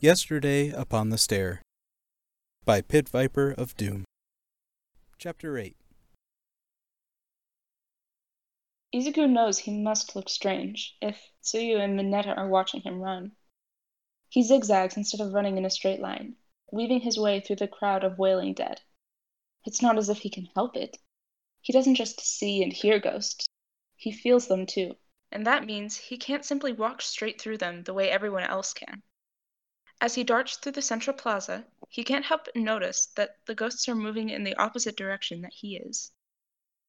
Yesterday Upon the Stair by Pit Viper of Doom. Chapter 8 Izuku knows he must look strange if Tsuyu and Mineta are watching him run. He zigzags instead of running in a straight line, weaving his way through the crowd of wailing dead. It's not as if he can help it. He doesn't just see and hear ghosts, he feels them too, and that means he can't simply walk straight through them the way everyone else can. As he darts through the central plaza, he can't help but notice that the ghosts are moving in the opposite direction that he is.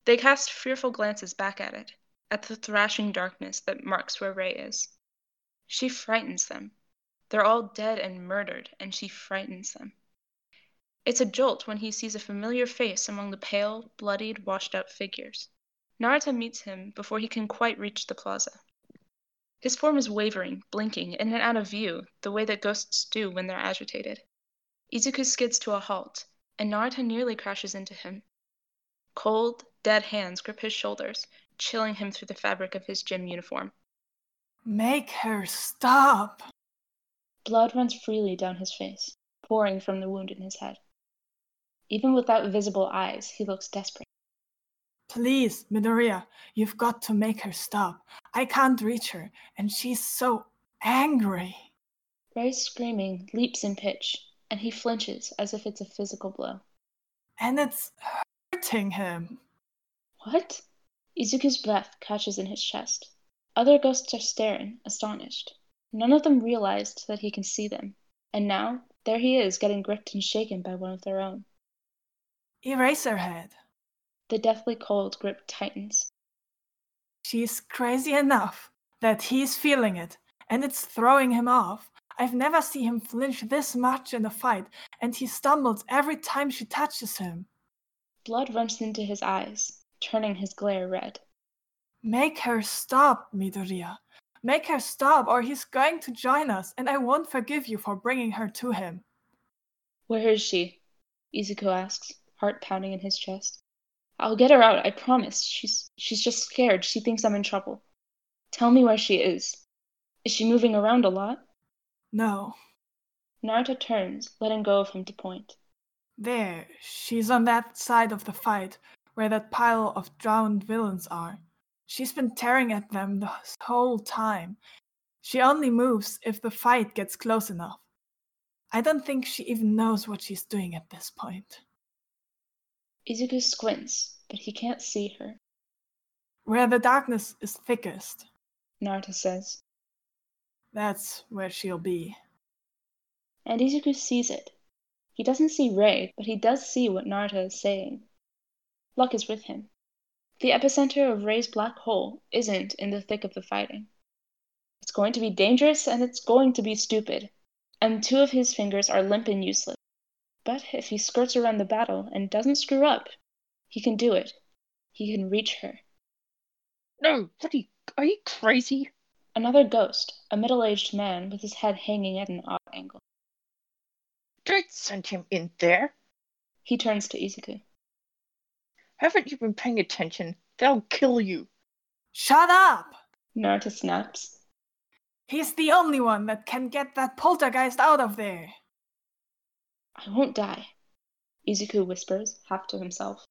They cast fearful glances back at it, at the thrashing darkness that marks where Rei is. She frightens them. They're all dead and murdered, and she frightens them. It's a jolt when he sees a familiar face among the pale, bloodied, washed out figures. Narita meets him before he can quite reach the plaza. His form is wavering, blinking, in and out of view, the way that ghosts do when they're agitated. Izuku skids to a halt, and Narita nearly crashes into him. Cold, dead hands grip his shoulders, chilling him through the fabric of his gym uniform. Make her stop! Blood runs freely down his face, pouring from the wound in his head. Even without visible eyes, he looks desperate. Please, Midoriya, you've got to make her stop. I can't reach her, and she's so angry. Rei's screaming leaps in pitch, and he flinches as if it's a physical blow. And it's hurting him. What? Izuku's breath catches in his chest. Other ghosts are staring, astonished. None of them realized that he can see them, and now there he is getting gripped and shaken by one of their own. Eraserhead. The deathly cold grip tightens. She's crazy enough that he's feeling it, and it's throwing him off. I've never seen him flinch this much in a fight, and he stumbles every time she touches him. Blood runs into his eyes, turning his glare red. Make her stop, Midoriya. Make her stop, or he's going to join us, and I won't forgive you for bringing her to him. Where is she? Izuku asks, heart pounding in his chest. I'll get her out, I promise. She's she's just scared. She thinks I'm in trouble. Tell me where she is. Is she moving around a lot? No. Narita turns, letting go of him to point. There, she's on that side of the fight where that pile of drowned villains are. She's been tearing at them the whole time. She only moves if the fight gets close enough. I don't think she even knows what she's doing at this point. Izuku squints, but he can't see her. Where the darkness is thickest, Narita says. That's where she'll be. And Izuku sees it. He doesn't see Rei, but he does see what Narita is saying. Luck is with him. The epicenter of Rei's black hole isn't in the thick of the fighting. It's going to be dangerous and it's going to be stupid. And two of his fingers are limp and useless. But if he skirts around the battle and doesn't screw up, he can do it. He can reach her. No, what are you, are you crazy? Another ghost, a middle aged man with his head hanging at an odd angle. Don't send him in there. He turns to Izuku. Haven't you been paying attention? They'll kill you. Shut up! Narita snaps. He's the only one that can get that poltergeist out of there. I won't die, Izuku whispers, half to himself.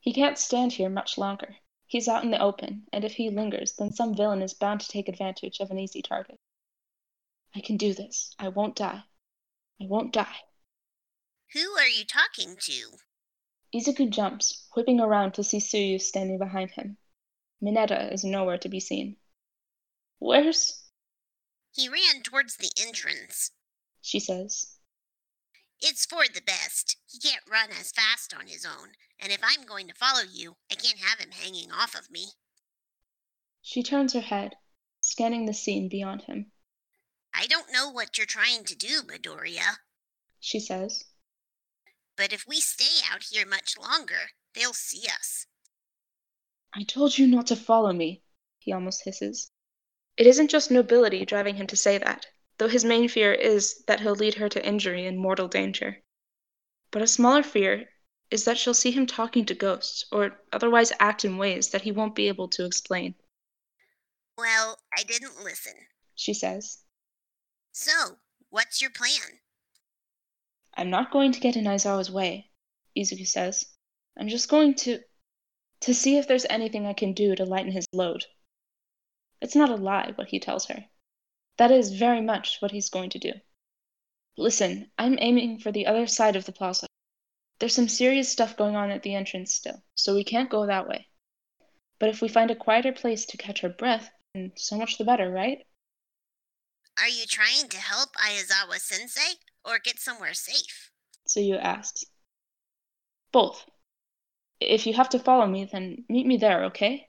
He can't stand here much longer. He's out in the open, and if he lingers, then some villain is bound to take advantage of an easy target. I can do this. I won't die. I won't die. Who are you talking to? Izuku jumps, whipping around to see Tsuyu standing behind him. Mineta is nowhere to be seen. Where's. He ran towards the entrance. She says. It's for the best. He can't run as fast on his own, and if I'm going to follow you, I can't have him hanging off of me. She turns her head, scanning the scene beyond him. I don't know what you're trying to do, Midoriya, she says. But if we stay out here much longer, they'll see us. I told you not to follow me, he almost hisses. It isn't just nobility driving him to say that, though his main fear is that he'll lead her to injury and mortal danger. But a smaller fear is that she'll see him talking to ghosts, or otherwise act in ways that he won't be able to explain. Well, I didn't listen, she says. So, What's your plan? I'm not going to get in Aizawa's way, Izuku says. I'm just going to. to see if there's anything I can do to lighten his load. It's not a lie, what he tells her. That is very much what he's going to do. Listen, I'm aiming for the other side of the plaza. There's some serious stuff going on at the entrance still, so we can't go that way. But if we find a quieter place to catch our breath, then so much the better, right? Are you trying to help Aizawa sensei or get somewhere safe? Tsuyu asks. Both. If you have to follow me, then meet me there, okay?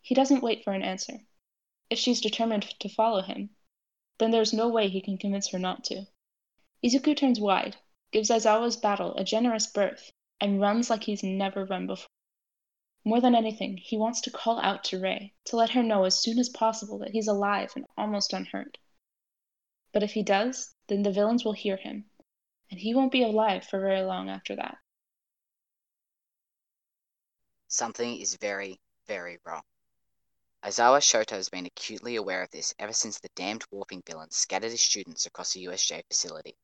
He doesn't wait for an answer. If she's determined to follow him, then there's no way he can convince her not to. Izuku turns wide, gives Aizawa's battle a generous berth, and runs like he's never run before. More than anything, he wants to call out to Rei, to let her know as soon as possible that he's alive and almost unhurt. But if he does, then the villains will hear him, and he won't be alive for very long after that. Something is very, very wrong. Aizawa Shota has been acutely aware of this ever since the damned warping villain scattered his students across the USJ facility.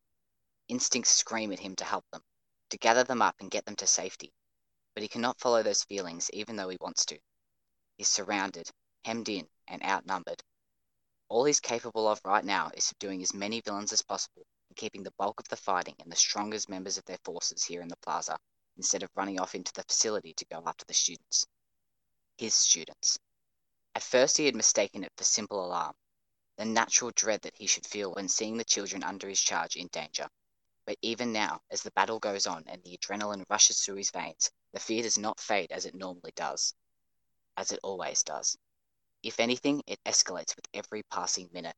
Instincts scream at him to help them, to gather them up and get them to safety. But he cannot follow those feelings even though he wants to. He's surrounded, hemmed in, and outnumbered. All he's capable of right now is subduing as many villains as possible and keeping the bulk of the fighting and the strongest members of their forces here in the plaza, instead of running off into the facility to go after the students. His students. At first he had mistaken it for simple alarm, the natural dread that he should feel when seeing the children under his charge in danger. But even now, as the battle goes on and the adrenaline rushes through his veins, the fear does not fade as it normally does. As it always does. If anything, it escalates with every passing minute.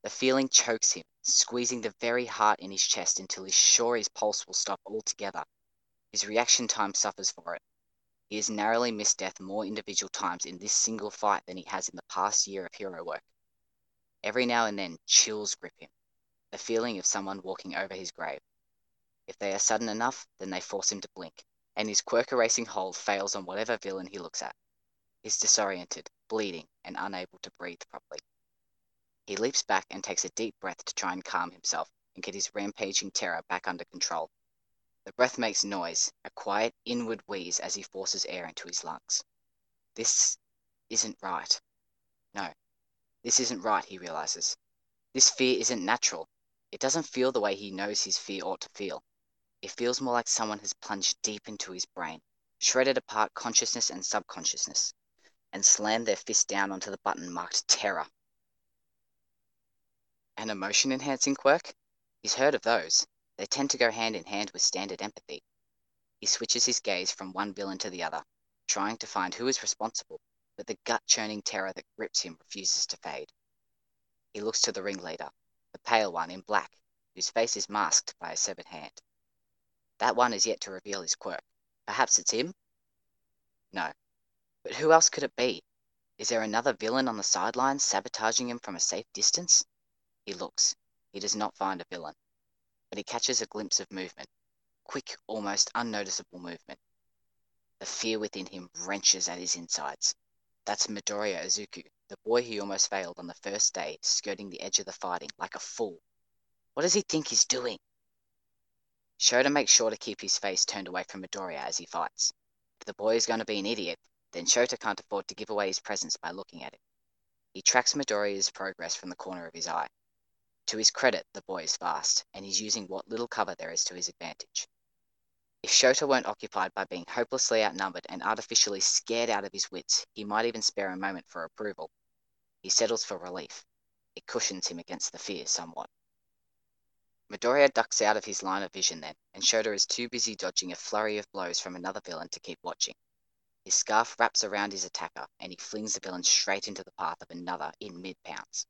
The feeling chokes him, squeezing the very heart in his chest until he's sure his pulse will stop altogether. His reaction time suffers for it. He has narrowly missed death more individual times in this single fight than he has in the past year of hero work. Every now and then, chills grip him, the feeling of someone walking over his grave. If they are sudden enough, then they force him to blink, and his quirk erasing hold fails on whatever villain he looks at. He's disoriented, bleeding, and unable to breathe properly. He leaps back and takes a deep breath to try and calm himself and get his rampaging terror back under control. The breath makes noise, a quiet inward wheeze as he forces air into his lungs. This isn't right. No, this isn't right, he realizes. This fear isn't natural. It doesn't feel the way he knows his fear ought to feel. It feels more like someone has plunged deep into his brain, shredded apart consciousness and subconsciousness, and slammed their fist down onto the button marked terror. An emotion enhancing quirk? He's heard of those. They tend to go hand in hand with standard empathy. He switches his gaze from one villain to the other, trying to find who is responsible, but the gut churning terror that grips him refuses to fade. He looks to the ringleader, the pale one in black, whose face is masked by a severed hand. That one is yet to reveal his quirk. Perhaps it's him? No. But who else could it be? Is there another villain on the sidelines sabotaging him from a safe distance? He looks. He does not find a villain. But he catches a glimpse of movement. Quick, almost unnoticeable movement. The fear within him wrenches at his insides. That's Midoriya Izuku, the boy he almost failed on the first day, skirting the edge of the fighting like a fool. What does he think he's doing? Shota makes sure to keep his face turned away from Midoriya as he fights. If the boy is going to be an idiot, then Shota can't afford to give away his presence by looking at it. He tracks Midoriya's progress from the corner of his eye. To his credit, the boy is fast, and he's using what little cover there is to his advantage. If Shota weren't occupied by being hopelessly outnumbered and artificially scared out of his wits, he might even spare a moment for approval. He settles for relief. It cushions him against the fear somewhat. Midoriya ducks out of his line of vision then, and Shota is too busy dodging a flurry of blows from another villain to keep watching. His scarf wraps around his attacker, and he flings the villain straight into the path of another in mid pounce.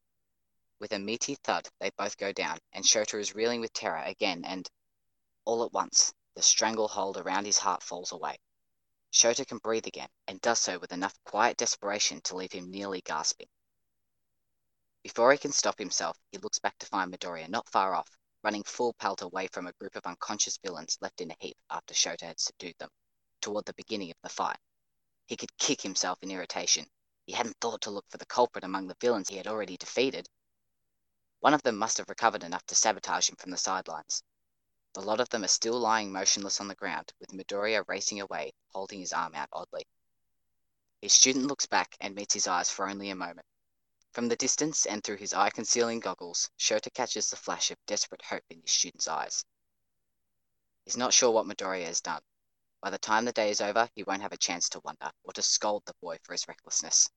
With a meaty thud, they both go down, and Shota is reeling with terror again, and all at once, the stranglehold around his heart falls away. Shota can breathe again, and does so with enough quiet desperation to leave him nearly gasping. Before he can stop himself, he looks back to find Midoriya not far off, running full pelt away from a group of unconscious villains left in a heap after Shota had subdued them, toward the beginning of the fight. He could kick himself in irritation. He hadn't thought to look for the culprit among the villains he had already defeated. One of them must have recovered enough to sabotage him from the sidelines. The lot of them are still lying motionless on the ground, with Midoriya racing away, holding his arm out oddly. His student looks back and meets his eyes for only a moment. From the distance and through his eye concealing goggles, Shota catches the flash of desperate hope in his student's eyes. He's not sure what Midoriya has done. By the time the day is over, he won't have a chance to wonder or to scold the boy for his recklessness.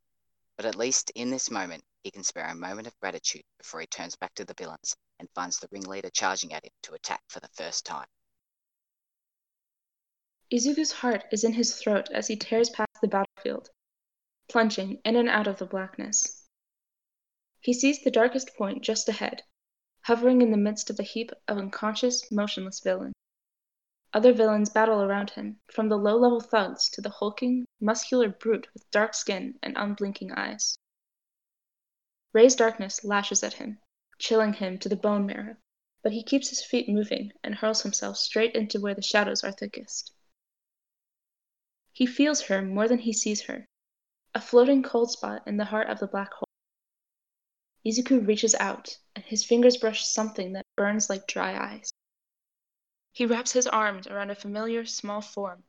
But at least in this moment, he can spare a moment of gratitude before he turns back to the villains and finds the ringleader charging at him to attack for the first time. Izuku's heart is in his throat as he tears past the battlefield, plunging in and out of the blackness. He sees the darkest point just ahead, hovering in the midst of a heap of unconscious, motionless villains. Other villains battle around him, from the low level thugs to the hulking, muscular brute with dark skin and unblinking eyes. Rei's darkness lashes at him, chilling him to the bone marrow, but he keeps his feet moving and hurls himself straight into where the shadows are thickest. He feels her more than he sees her, a floating cold spot in the heart of the black hole. Izuku reaches out, and his fingers brush something that burns like dry ice. He wraps his arms around a familiar small form,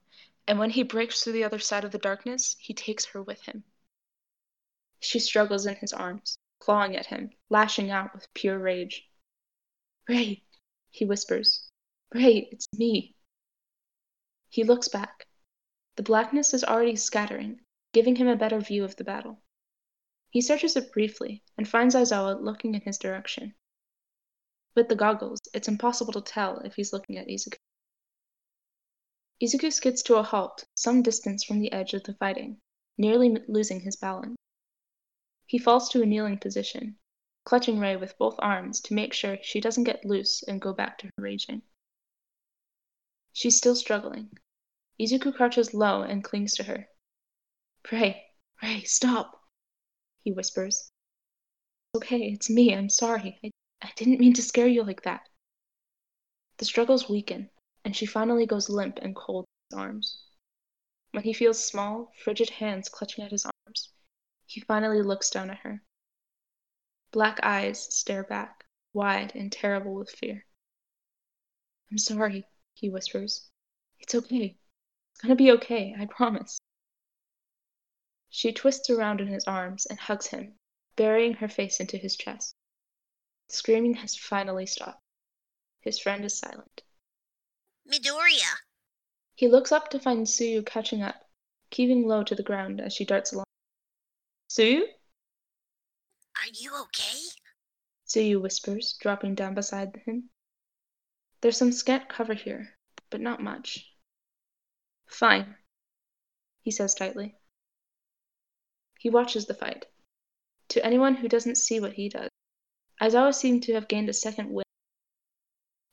and when he breaks through the other side of the darkness, he takes her with him. She struggles in his arms, clawing at him, lashing out with pure rage. Rei, he whispers. Rei, it's me. He looks back. The blackness is already scattering, giving him a better view of the battle. He searches it briefly and finds Aizawa looking in his direction. With the goggles, it's impossible to tell if he's looking at Izuku. Izuku skids to a halt some distance from the edge of the fighting, nearly losing his balance. He falls to a kneeling position, clutching Rei with both arms to make sure she doesn't get loose and go back to her raging. She's still struggling. Izuku crouches low and clings to her. Rei, Rei, stop, he whispers. It's okay, it's me, I'm sorry. I, I didn't mean to scare you like that. The struggles weaken, and she finally goes limp and cold in his arms. When he feels small, frigid hands clutching at his arms, he finally looks down at her. Black eyes stare back, wide and terrible with fear. I'm sorry, he whispers. It's okay. It's gonna be okay, I promise. She twists around in his arms and hugs him, burying her face into his chest. Screaming has finally stopped. His friend is silent. Midoriya! He looks up to find Tsuyu catching up, keeping low to the ground as she darts along. Tsuyu? Are you okay? Tsuyu whispers, dropping down beside him. There's some scant cover here, but not much. Fine, he says tightly. He watches the fight. To anyone who doesn't see what he does, Aizawa seems to have gained a second wind.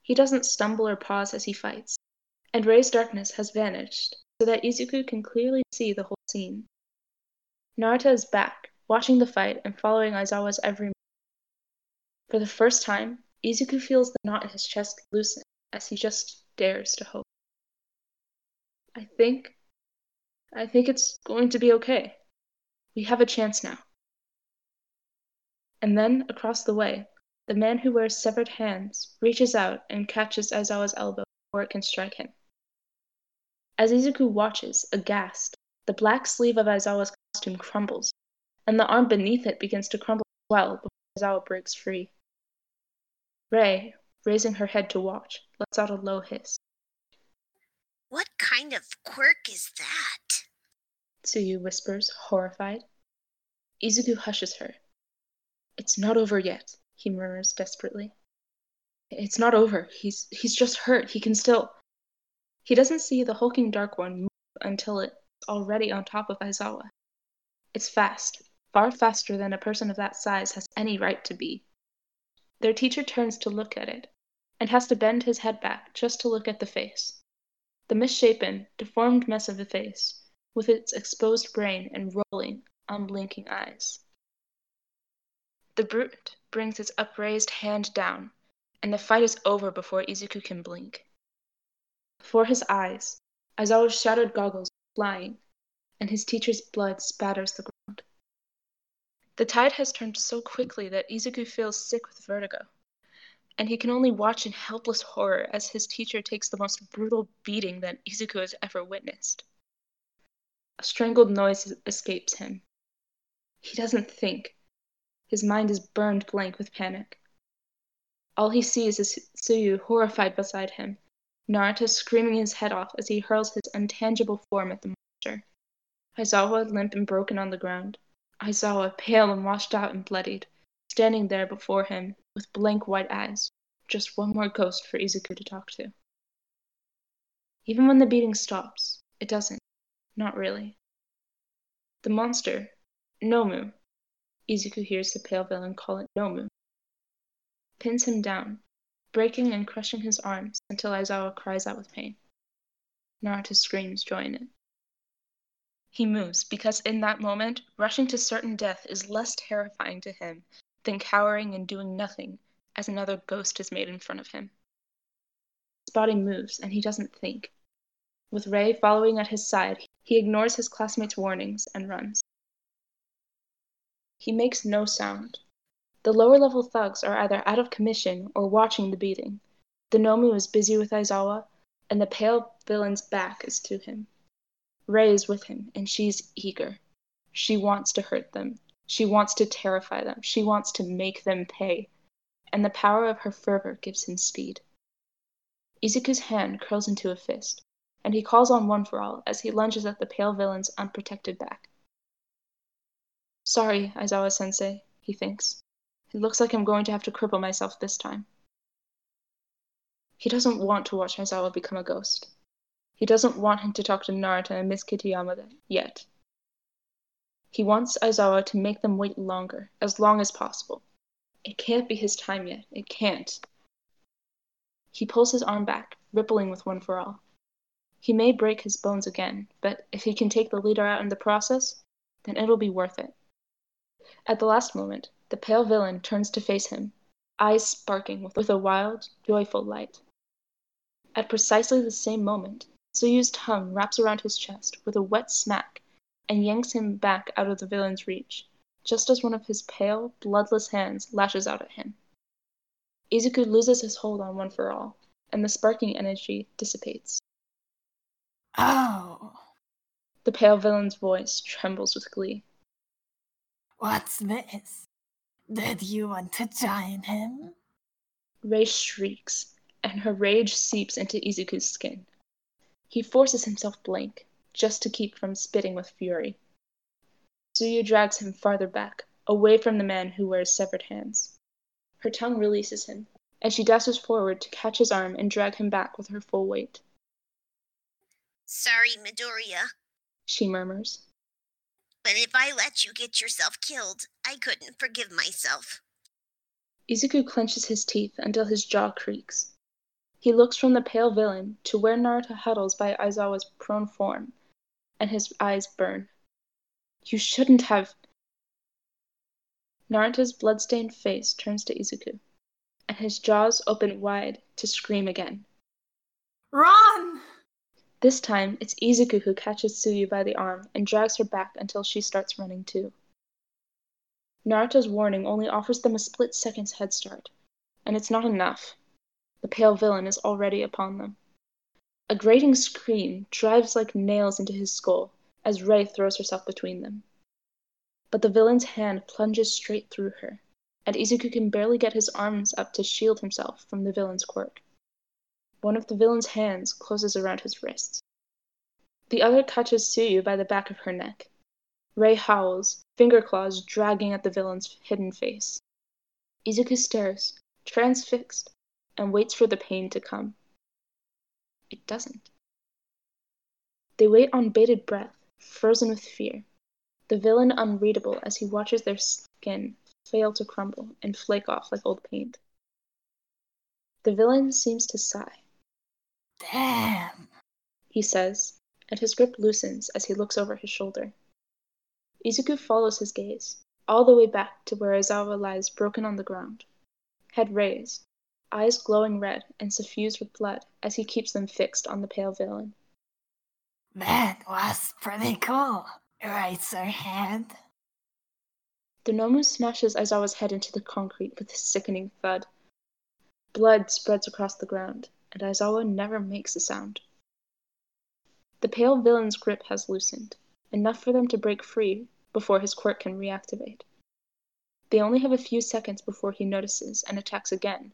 He doesn't stumble or pause as he fights, and Rei's darkness has vanished so that Izuku can clearly see the whole scene. Narita is back, watching the fight and following Aizawa's every move. For the first time, Izuku feels the knot in his chest loosen as he just dares to hope. I think. I think it's going to be okay. We have a chance now. And then, across the way, the man who wears severed hands reaches out and catches Aizawa's elbow before it can strike him. As Izuku watches, aghast, the black sleeve of Aizawa's costume crumbles, and the arm beneath it begins to crumble as well before Aizawa breaks free. Rei, raising her head to watch, lets out a low hiss. What kind of quirk is that? Tsuyu whispers, horrified. Izuku hushes her. It's not over yet, he murmurs desperately. It's not over. He's he's just hurt. He can still He doesn't see the hulking dark one move until it's already on top of Aizawa. It's fast, far faster than a person of that size has any right to be. Their teacher turns to look at it, and has to bend his head back just to look at the face. The misshapen, deformed mess of a face, with its exposed brain and rolling, unblinking eyes. The brute brings its upraised hand down, and the fight is over before Izuku can blink. Before his eyes, Aizawa's shattered goggles are flying, and his teacher's blood spatters the ground. The tide has turned so quickly that Izuku feels sick with vertigo, and he can only watch in helpless horror as his teacher takes the most brutal beating that Izuku has ever witnessed. A strangled noise escapes him. He doesn't think. His mind is burned blank with panic. All he sees is Tsuyu horrified beside him, Narita screaming his head off as he hurls his untangible form at the monster. Aizawa limp and broken on the ground. Aizawa, pale and washed out and bloodied, standing there before him with blank white eyes, just one more ghost for Izuku to talk to. Even when the beating stops, it doesn't. Not really. The monster, Nomu, Izuku hears the pale villain call it Nomu, pins him down, breaking and crushing his arms until Aizawa cries out with pain. Narita screams, joy in it. He moves because in that moment, rushing to certain death is less terrifying to him than cowering and doing nothing as another ghost is made in front of him. His body moves and he doesn't think. With Rei following at his side, he ignores his classmates' warnings and runs. He makes no sound. The lower level thugs are either out of commission or watching the beating. The Nomu is busy with Aizawa, and the pale villain's back is to him. Rei is with him, and she's eager. She wants to hurt them. She wants to terrify them. She wants to make them pay. And the power of her fervor gives him speed. Izuku's hand curls into a fist, and he calls on One for All as he lunges at the pale villain's unprotected back. Sorry, Aizawa sensei, he thinks. It looks like I'm going to have to cripple myself this time. He doesn't want to watch Aizawa become a ghost. He doesn't want him to talk to Narita and Miss Kitayama yet. He wants Aizawa to make them wait longer, as long as possible. It can't be his time yet. It can't. He pulls his arm back, rippling with one for all. He may break his bones again, but if he can take the leader out in the process, then it'll be worth it. At the last moment, the pale villain turns to face him, eyes sparking with a wild, joyful light. At precisely the same moment, Tsuyu's tongue wraps around his chest with a wet smack and yanks him back out of the villain's reach, just as one of his pale, bloodless hands lashes out at him. Izuku loses his hold on One for All, and the sparking energy dissipates. Oh, The pale villain's voice trembles with glee. What's this? Did you want to join him? Rei shrieks, and her rage seeps into Izuku's skin. He forces himself blank, just to keep from spitting with fury. Tsuyu drags him farther back, away from the man who wears severed hands. Her tongue releases him, and she dashes forward to catch his arm and drag him back with her full weight. Sorry, Midoriya, She murmurs. But if I let you get yourself killed, I couldn't forgive myself. Izuku clenches his teeth until his jaw creaks. He looks from the pale villain to where Narita huddles by Aizawa's prone form, and his eyes burn. You shouldn't have. Narita's bloodstained face turns to Izuku, and his jaws open wide to scream again. Run! This time, it's Izuku who catches Tsuyu by the arm and drags her back until she starts running too. Narita's warning only offers them a split second's head start, and it's not enough. The pale villain is already upon them. A grating scream drives like nails into his skull as Rei throws herself between them. But the villain's hand plunges straight through her, and Izuku can barely get his arms up to shield himself from the villain's quirk. One of the villain's hands closes around his wrist. The other catches Tsuyu by the back of her neck. Rei howls, finger claws dragging at the villain's hidden face. Izuku stares, transfixed, and waits for the pain to come. It doesn't. They wait on bated breath, frozen with fear, the villain unreadable as he watches their skin fail to crumble and flake off like old paint. The villain seems to sigh. Damn. he says, and his grip loosens as he looks over his shoulder. Izuku follows his gaze, all the way back to where Aizawa lies broken on the ground, head raised, eyes glowing red and suffused with blood as he keeps them fixed on the pale villain. That was pretty cool. Right, Sir Hand? The Nomu smashes Aizawa's head into the concrete with a sickening thud. Blood spreads across the ground, and Aizawa never makes a sound. The pale villain's grip has loosened, enough for them to break free before his quirk can reactivate. They only have a few seconds before he notices and attacks again,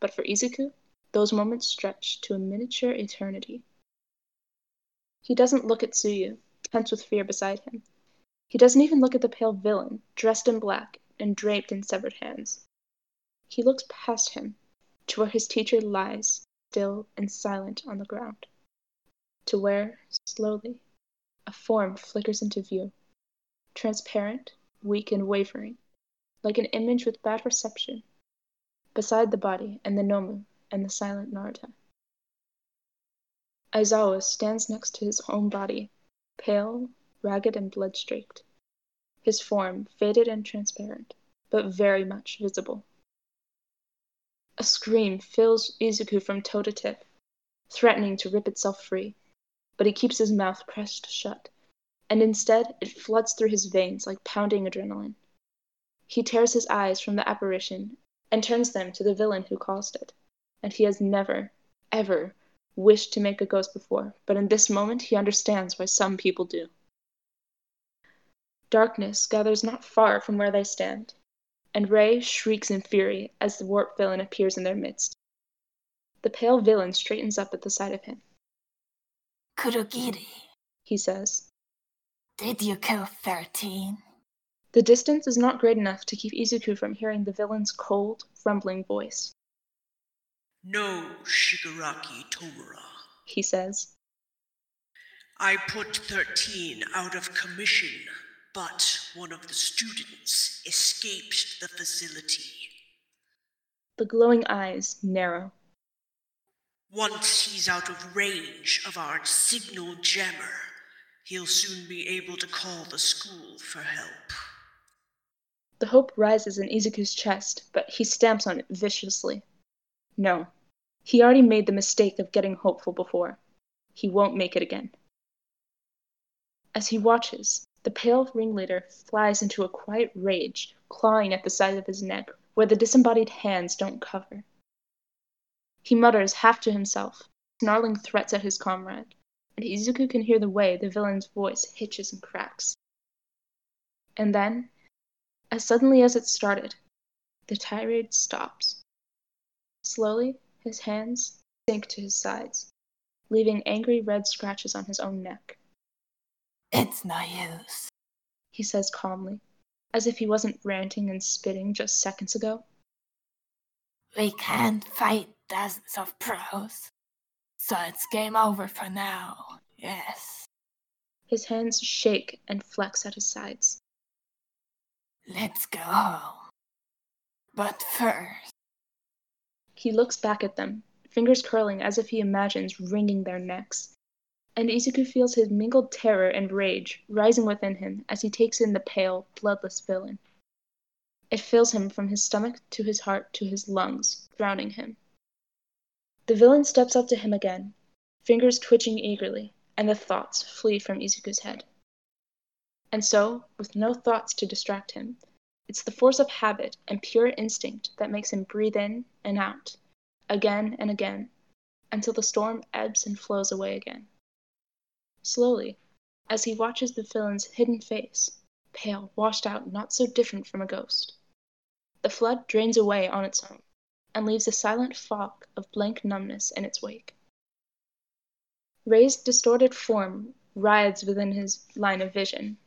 but for Izuku, those moments stretch to a miniature eternity. He doesn't look at Tsuyu, tense with fear beside him. He doesn't even look at the pale villain, dressed in black and draped in severed hands. He looks past him to where his teacher lies, still and silent on the ground. To where, slowly, a form flickers into view, transparent, weak, and wavering, like an image with bad reception, beside the body and the Nomu and the silent Narita. Aizawa stands next to his own body, pale, ragged, and blood streaked, his form faded and transparent, but very much visible. A scream fills Izuku from toe to tip, threatening to rip itself free, but he keeps his mouth pressed shut, and instead it floods through his veins like pounding adrenaline. He tears his eyes from the apparition and turns them to the villain who caused it, and he has never, ever wished to make a ghost before, but in this moment he understands why some people do. Darkness gathers not far from where they stand, and Rei shrieks in fury as the warp villain appears in their midst. The pale villain straightens up at the sight of him. Kurogiri, He says, did you kill 13? The distance is not great enough to keep Izuku from hearing the villain's cold, rumbling voice. No, Shigaraki Tomura. He says, I put 13 out of commission, but one of the students escaped the facility. The glowing eyes narrow. Once he's out of range of our signal jammer, he'll soon be able to call the school for help. The hope rises in Izuku's chest, but he stamps on it viciously. No, he already made the mistake of getting hopeful before. He won't make it again. As he watches, the pale ringleader flies into a quiet rage, clawing at the side of his neck where the disembodied hands don't cover. He mutters half to himself, snarling threats at his comrade, and Izuku can hear the way the villain's voice hitches and cracks. And then, as suddenly as it started, the tirade stops. Slowly, his hands sink to his sides, leaving angry red scratches on his own neck. It's no use. He says calmly, as if he wasn't ranting and spitting just seconds ago. We can't fight dozens of pros. So it's game over for now. Yes. His hands shake and flex at his sides. Let's go. But first, He looks back at them, fingers curling as if he imagines wringing their necks. And Izuku feels his mingled terror and rage rising within him as he takes in the pale, bloodless villain. It fills him from his stomach to his heart to his lungs, drowning him. The villain steps up to him again, fingers twitching eagerly, and the thoughts flee from Izuku's head. And so, with no thoughts to distract him, it's the force of habit and pure instinct that makes him breathe in and out, again and again, until the storm ebbs and flows away again. Slowly, as he watches the villain's hidden face, pale, washed out, not so different from a ghost, the flood drains away on its own and leaves a silent fog of blank numbness in its wake. Rei's distorted form writhes within his line of vision,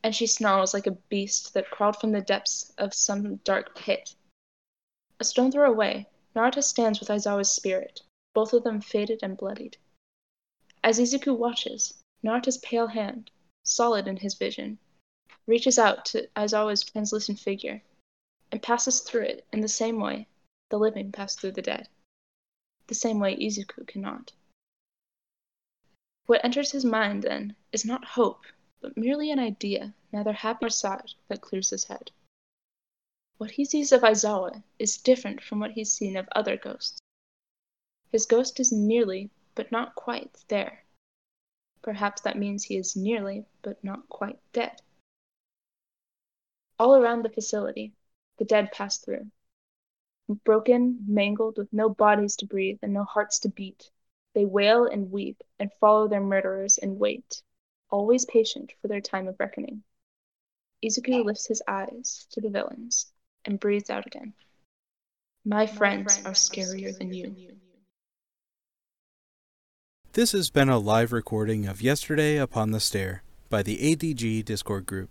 and she snarls like a beast that crawled from the depths of some dark pit. A stone throw away, Narita stands with Aizawa's spirit, both of them faded and bloodied. As Izuku watches, Narita's pale hand, solid in his vision, reaches out to Aizawa's translucent figure and passes through it in the same way the living pass through the dead, the same way Izuku cannot. What enters his mind, then, is not hope, but merely an idea, neither happy nor sad, that clears his head. What he sees of Aizawa is different from what he's seen of other ghosts. His ghost is nearly, but not quite, there. Perhaps that means he is nearly, but not quite dead. All around the facility, the dead pass through. Broken, mangled, with no bodies to breathe and no hearts to beat, they wail and weep and follow their murderers and wait, always patient for their time of reckoning. Izuku lifts his eyes to the villains and breathes out again. My friends are scarier than you. This has been a live recording of Yesterday Upon the Stair by the ADG Discord group.